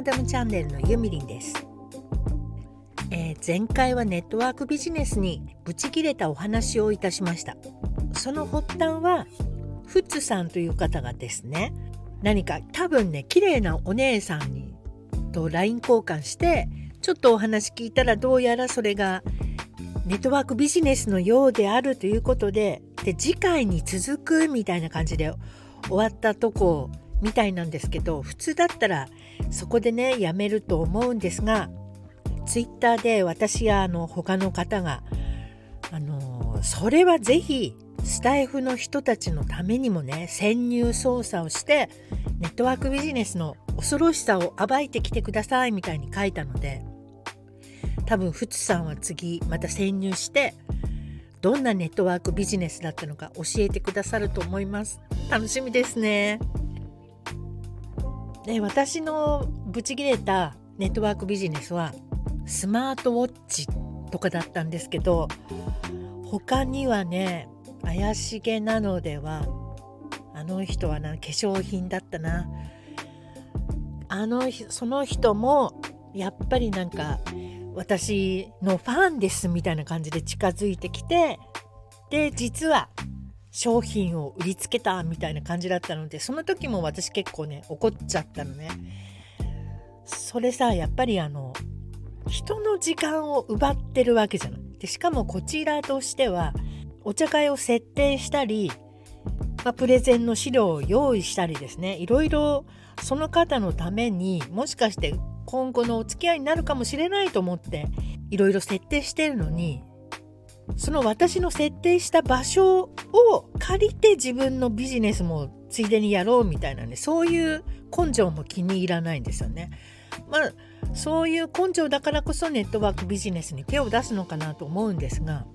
マダムチャンネルのゆみりんです、えー、前回はネットワークビジネスにブチ切れたお話をいたしました。その発端はフッツさんという方がですね何か多分ね綺麗なお姉さんにと LINE 交換してちょっとお話聞いたらどうやらそれがネットワークビジネスのようであるということでで次回に続くみたいな感じで終わったとこみたいなんですけど普通だったらそこでねやめると思うんですがツイッターで私やあの他の方があのそれは是非スタイフの人たちのためにもね潜入捜査をしてネットワークビジネスの恐ろしさを暴いてきてくださいみたいに書いたので多分フツさんは次また潜入してどんなネットワークビジネスだったのか教えてくださると思います。楽しみですね。で私のブチギレたネットワークビジネスはスマートウォッチとかだったんですけど他にはね怪しげなのではあの人はな化粧品だったな。あのその人もやっぱりなんか私のファンですみたいな感じで近づいてきてで実は商品を売りつけたみたいな感じだったのでその時も私結構ね怒っちゃったのね。それさやっぱりあの人の時間を奪ってるわけじゃない。でしかもこちらとしてはお茶会を設定したり、まあ、プレゼンの資料を用意したりですね。いろいろその方のためにもしかして今後のお付き合いになるかもしれないと思っていろいろ設定してるのにその私の設定した場所を借りて自分のビジネスもついでにやろうみたいなねそういう根性も気に入らないんですよね。まあそういう根性だからこそネットワークビジネスに手を出すのかなと思うんですが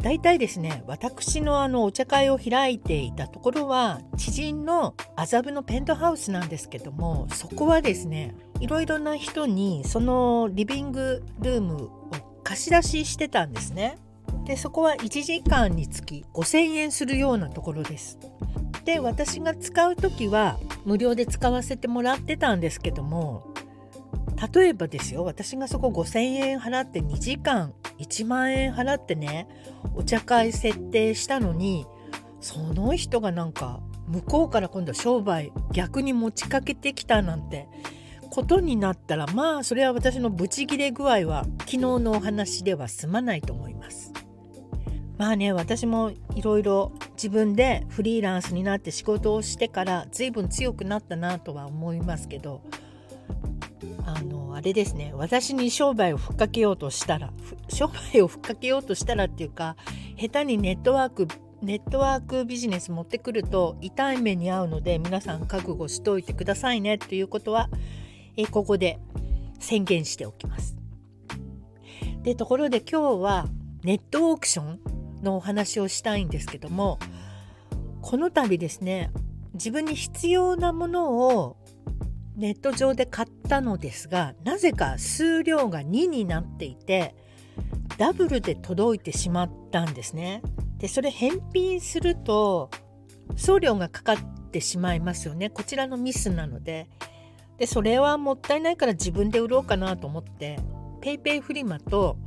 大体ですね私のあのお茶会を開いていたところは知人の麻布のペントハウスなんですけどもそこはですねいろいろな人にそのリビングルームを貸し出ししてたんですね。でそこは1時間につき5,000円するようなところです。で私が使う時は無料で使わせてもらってたんですけども例えばですよ私がそこ5,000円払って2時間1万円払ってねお茶会設定したのにその人がなんか向こうから今度商売逆に持ちかけてきたなんてことになったらまあそれは私のブチギレ具合は昨日のお話では済まないと思います。まあね私もいろいろ自分でフリーランスになって仕事をしてから随分強くなったなとは思いますけどあのあれですね私に商売をふっかけようとしたら商売をふっかけようとしたらっていうか下手にネットワークネットワークビジネス持ってくると痛い目に遭うので皆さん覚悟しておいてくださいねということはえここで宣言しておきます。でところで今日はネットオークションのお話をしたいんですけどもこの度ですね自分に必要なものをネット上で買ったのですがなぜか数量が2になっていてダブルで届いてしまったんですね。でそれ返品すると送料がかかってしまいますよねこちらのミスなのででそれはもったいないから自分で売ろうかなと思って PayPay フリマと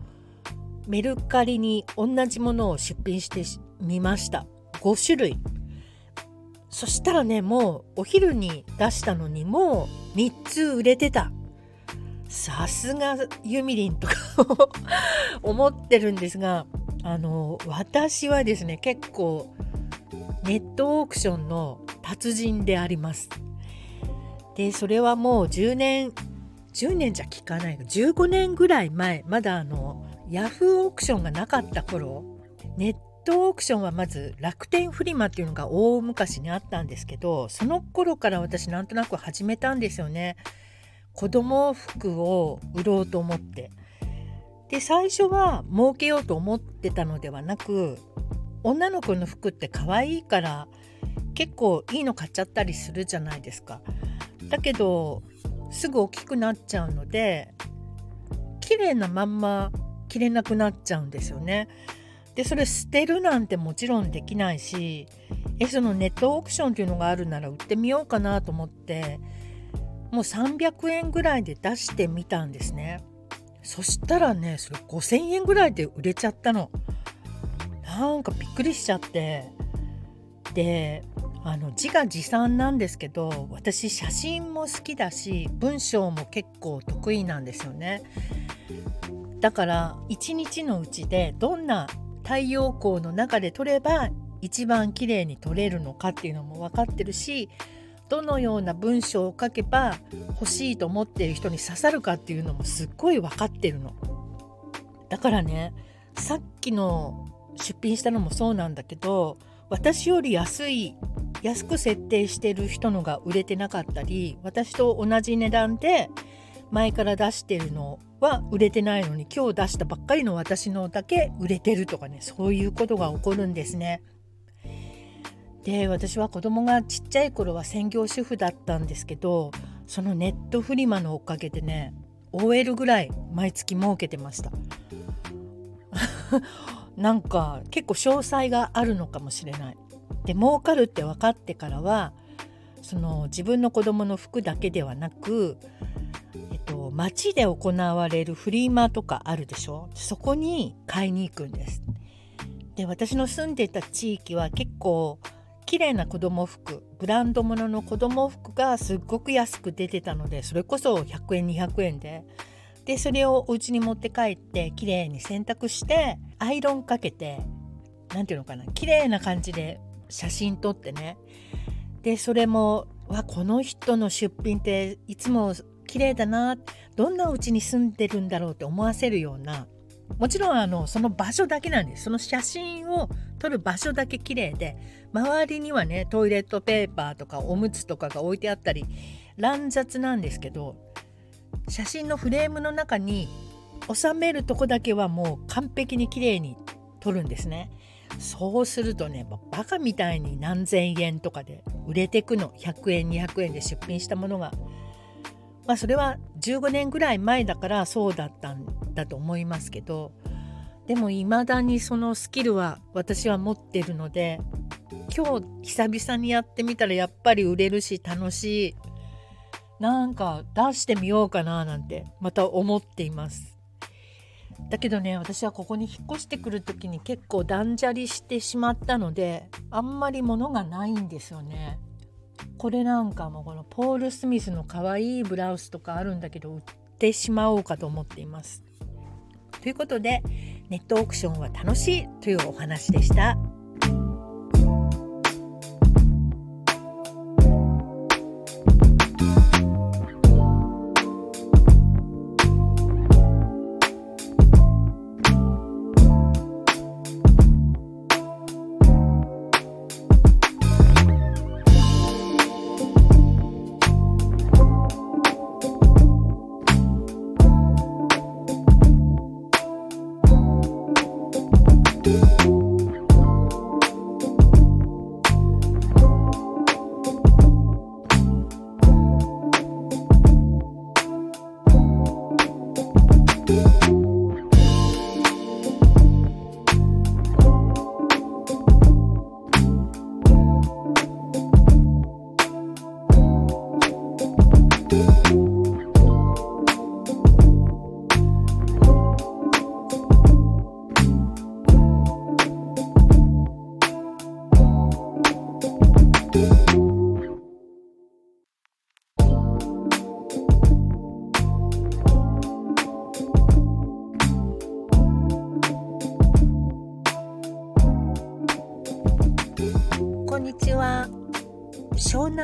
メルカリに同じものを出品してみました。5種類。そしたらねもうお昼に出したのにもう3つ売れてた。さすがユミリンとか 思ってるんですがあの私はですね結構ネットオークションの達人であります。でそれはもう10年10年じゃ聞かない15年ぐらい前まだあのヤフーオークションがなかった頃ネットオークションはまず楽天フリマっていうのが大昔にあったんですけどその頃から私なんとなく始めたんですよね。子供服を売ろうと思って。で最初は儲けようと思ってたのではなく女の子の服って可愛いから結構いいの買っちゃったりするじゃないですか。だけどすぐ大きくなっちゃうので綺麗なまんま着れなくなっちゃうんですよね。でそれ捨てるなんてもちろんできないしえそのネットオークションっていうのがあるなら売ってみようかなと思ってもう300円ぐらいで出してみたんですね。そしたらねそれ5,000円ぐらいで売れちゃったの。なんかびっくりしちゃって。であの自画自賛なんですけど私写真も好きだし文章も結構得意なんですよね。だから一日のうちでどんな太陽光の中で撮れば一番綺麗に撮れるのかっていうのも分かってるしどのような文章を書けば欲しいと思っている人に刺さるかっていうのもすっごい分かってるの。だからねさっきの出品したのもそうなんだけど私より安い安く設定してる人のが売れてなかったり私と同じ値段で前から出してるのは売れてないのに今日出したばっかりの私のだけ売れてるとかねそういうことが起こるんですね。で私は子供がちっちゃい頃は専業主婦だったんですけどそのネットフリマのおかげでね OL ぐらい毎月儲けてました なんか結構詳細があるのかもしれないで儲かるって分かってからはその自分の子供の服だけではなく街で行われるフリーマとかあるでしょ？そこに買いに行くんです。で私の住んでいた地域は結構綺麗な子供服ブランド物の子供服がすっごく安く出てたのでそれこそ100円200円で。でそれをお家に持って帰って綺麗に洗濯してアイロンかけて何て言うのかな綺麗な感じで写真撮ってね。でそれもわこの人の出品っていつも綺麗だなどんなお家に住んでるんだろうって思わせるようなもちろんあのその場所だけなんです。その写真を撮る場所だけ綺麗で周りにはねトイレットペーパーとかおむつとかが置いてあったり乱雑なんですけど写真のフレームの中に収めるとこだけはもう完璧に綺麗に撮るんですね。そうするとねバカみたいに何千円とかで売れてくの。100円200円で出品したものが。まあそれは15年ぐらい前だからそうだったんだと思いますけどでも未だにそのスキルは私は持ってるので今日久々にやってみたらやっぱり売れるし楽しいなんか出してみようかななんてまた思っています。だけどね私はここに引っ越してくる時に結構断捨離してしまったのであんまり物がないんですよね。これなんかもこのポール・スミスの可愛いブラウスとかあるんだけど売ってしまおうかと思っていますということでネットオークションは楽しいというお話でした。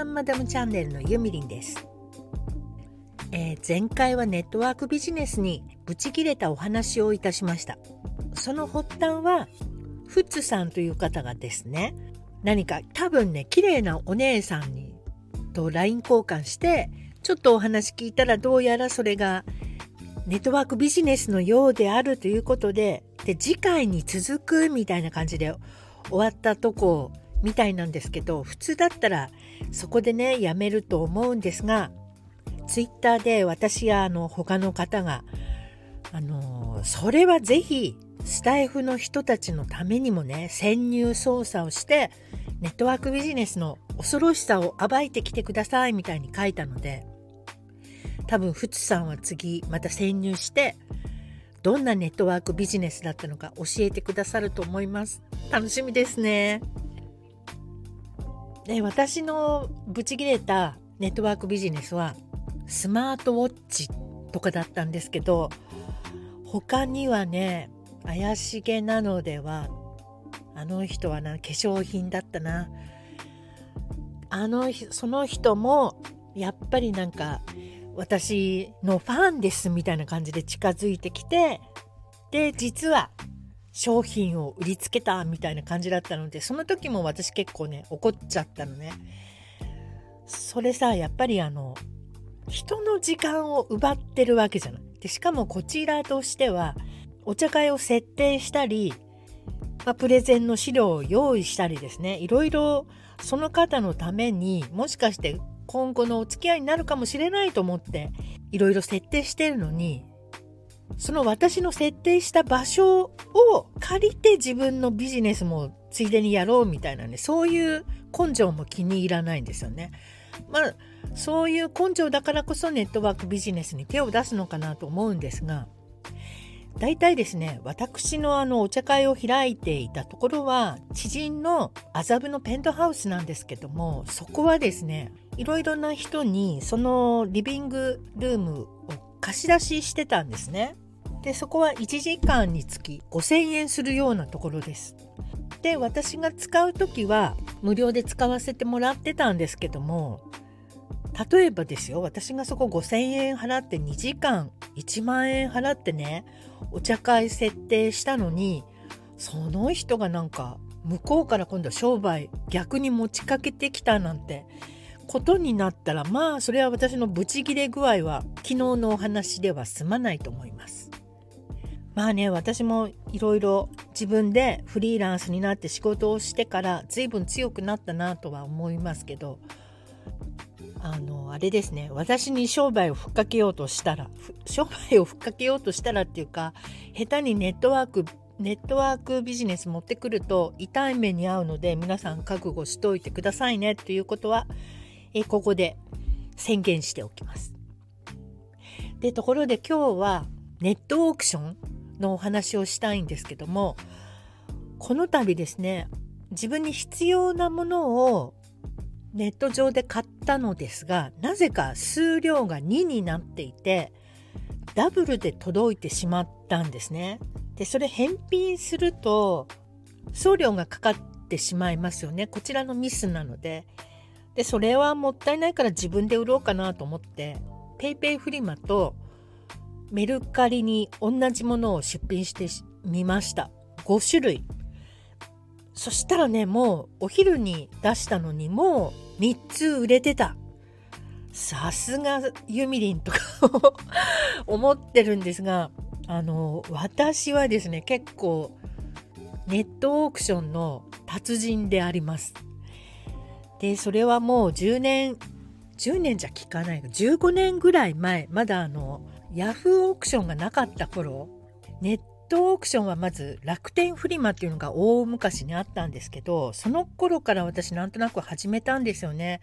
湘南マダムチャンネルのゆみりんです、えー、前回はネットワークビジネスにブチ切れたお話をいたしました。その発端はフッツさんという方がですね何か多分ね綺麗なお姉さんにと LINE 交換してちょっとお話聞いたらどうやらそれがネットワークビジネスのようであるということでで次回に続くみたいな感じで終わったとこみたいなんですけど普通だったらそこでねやめると思うんですがツイッターで私やあの他の方があのそれはぜひスタイフの人たちのためにもね潜入捜査をしてネットワークビジネスの恐ろしさを暴いてきてくださいみたいに書いたので多分フツさんは次また潜入してどんなネットワークビジネスだったのか教えてくださると思います。楽しみですね。で私のブチギレたネットワークビジネスはスマートウォッチとかだったんですけど他にはね怪しげなのではあの人はな化粧品だったな。あのその人もやっぱりなんか私のファンですみたいな感じで近づいてきてで実は商品を売りつけたみたいな感じだったのでその時も私結構ね怒っちゃったのね。それさやっぱりあの人の時間を奪ってるわけじゃない。でしかもこちらとしてはお茶会を設定したり、まあ、プレゼンの資料を用意したりですね。いろいろその方のためにもしかして今後のお付き合いになるかもしれないと思っていろいろ設定してるのにその私の設定した場所を借りて自分のビジネスもついでにやろうみたいなねそういう根性も気に入らないんですよね。まあそういう根性だからこそネットワークビジネスに手を出すのかなと思うんですが大体ですね私のあのお茶会を開いていたところは知人の麻布のペントハウスなんですけどもそこはですねいろいろな人にそのリビングルームを貸し出ししてたんですね。でそこは1時間につき5,000円するようなところです。で私が使う時は無料で使わせてもらってたんですけども例えばですよ私がそこ5,000円払って2時間1万円払ってねお茶会設定したのにその人がなんか向こうから今度は商売逆に持ちかけてきたなんてことになったらまあそれは私のブチギレ具合は昨日のお話では済まないと思います。まあね私もいろいろ自分でフリーランスになって仕事をしてから随分強くなったなとは思いますけどあのあれですね私に商売をふっかけようとしたら商売をふっかけようとしたらっていうか下手にネットワークネットワークビジネス持ってくると痛い目に遭うので皆さん覚悟しておいてくださいねということはえここで宣言しておきます。でところで今日はネットオークションのお話をしたいんですけどもこの度ですね自分に必要なものをネット上で買ったのですがなぜか数量が2になっていてダブルで届いてしまったんですね。でそれ返品すると送料がかかってしまいますよねこちらのミスなのででそれはもったいないから自分で売ろうかなと思って PayPay フリマとメルカリに同じものを出品してみました。5種類。そしたらねもうお昼に出したのにもう3つ売れてた。さすがユミリンとか 思ってるんですがあの私はですね結構ネットオークションの達人であります。でそれはもう10年10年じゃ聞かない15年ぐらい前まだあのヤフーオークションがなかった頃ネットオークションはまず楽天フリマっていうのが大昔にあったんですけどその頃から私なんとなく始めたんですよね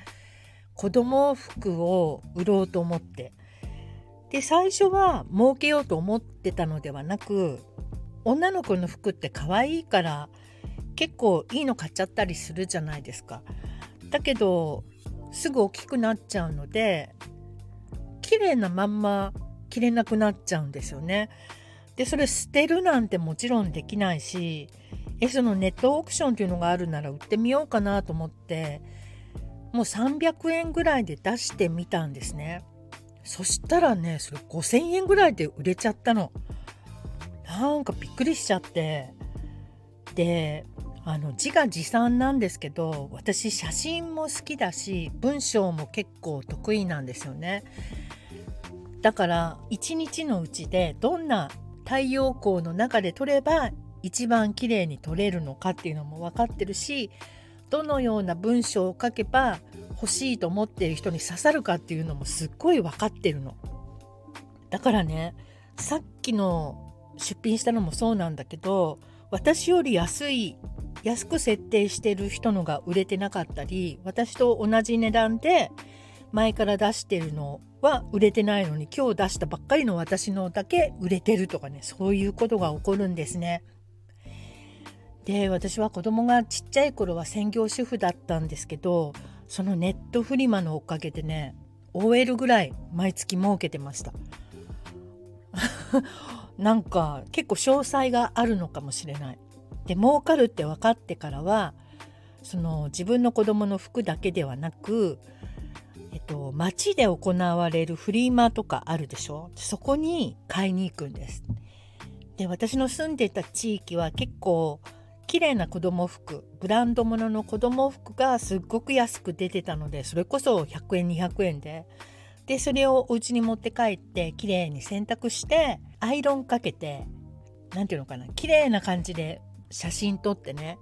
子供服を売ろうと思ってで最初は儲けようと思ってたのではなく女の子の服って可愛いから結構いいの買っちゃったりするじゃないですか。だけどすぐ大きくなっちゃうので綺麗なまんま着れなくなっちゃうんですよね。でそれ捨てるなんてもちろんできないしえそのネットオークションっていうのがあるなら売ってみようかなと思ってもう300円ぐらいで出してみたんですね。そしたらねそれ5,000円ぐらいで売れちゃったの。なんかびっくりしちゃってであの自画自賛なんですけど私写真も好きだし文章も結構得意なんですよねだから一日のうちでどんな太陽光の中で撮れば一番綺麗に撮れるのかっていうのも分かってるしどのような文章を書けば欲しいと思っている人に刺さるかっていうのもすっごい分かってるの。だからねさっきの出品したのもそうなんだけど私より安い安く設定してる人のが売れてなかったり私と同じ値段で前から出してるのは売れてないのに今日出したばっかりの私のだけ売れてるとかねそういうことが起こるんですね。で私は子供がちっちゃい頃は専業主婦だったんですけどそのネットフリマのおかげでね OL ぐらい毎月儲けてました。なんか結構詳細があるのかもしれない。で儲かるって分かってからはその自分の子供の服だけではなくえっと、街で行われるフリーマとかあるでしょ？そこに買いに行くんです。で私の住んでた地域は結構綺麗な子供服ブランド物の子供服がすっごく安く出てたのでそれこそ100円200円で。でそれをお家に持って帰って綺麗に洗濯してアイロンかけて何て言うのかな？綺麗な感じで写真撮ってね。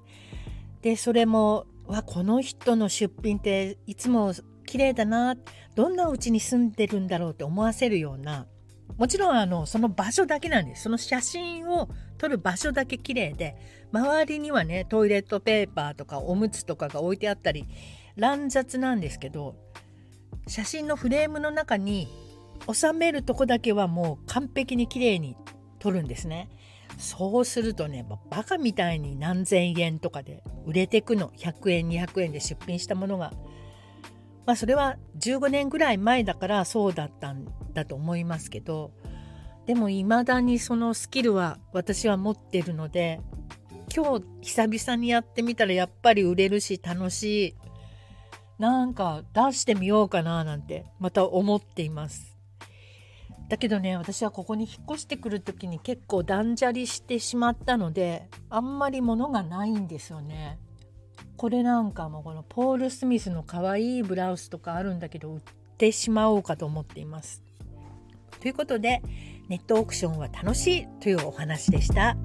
でそれもわこの人の出品っていつも綺麗だな。どんなお家に住んでるんだろうって思わせるようなもちろんあのその場所だけなんです。その写真を撮る場所だけ綺麗で周りにはねトイレットペーパーとかおむつとかが置いてあったり乱雑なんですけど写真のフレームの中に収めるとこだけはもう完璧に綺麗に撮るんですね。そうするとねバカみたいに何千円とかで売れてくの。100円200円で出品したものが。まあそれは15年ぐらい前だからそうだったんだと思いますけどでも未だにそのスキルは私は持ってるので今日久々にやってみたらやっぱり売れるし楽しいなんか出してみようかななんてまた思っています。だけどね私はここに引っ越してくる時に結構断捨離してしまったのであんまり物がないんですよね。これなんかもこのポール・スミスの可愛いブラウスとかあるんだけど売ってしまおうかと思っています。ということでネットオークションは楽しいというお話でした。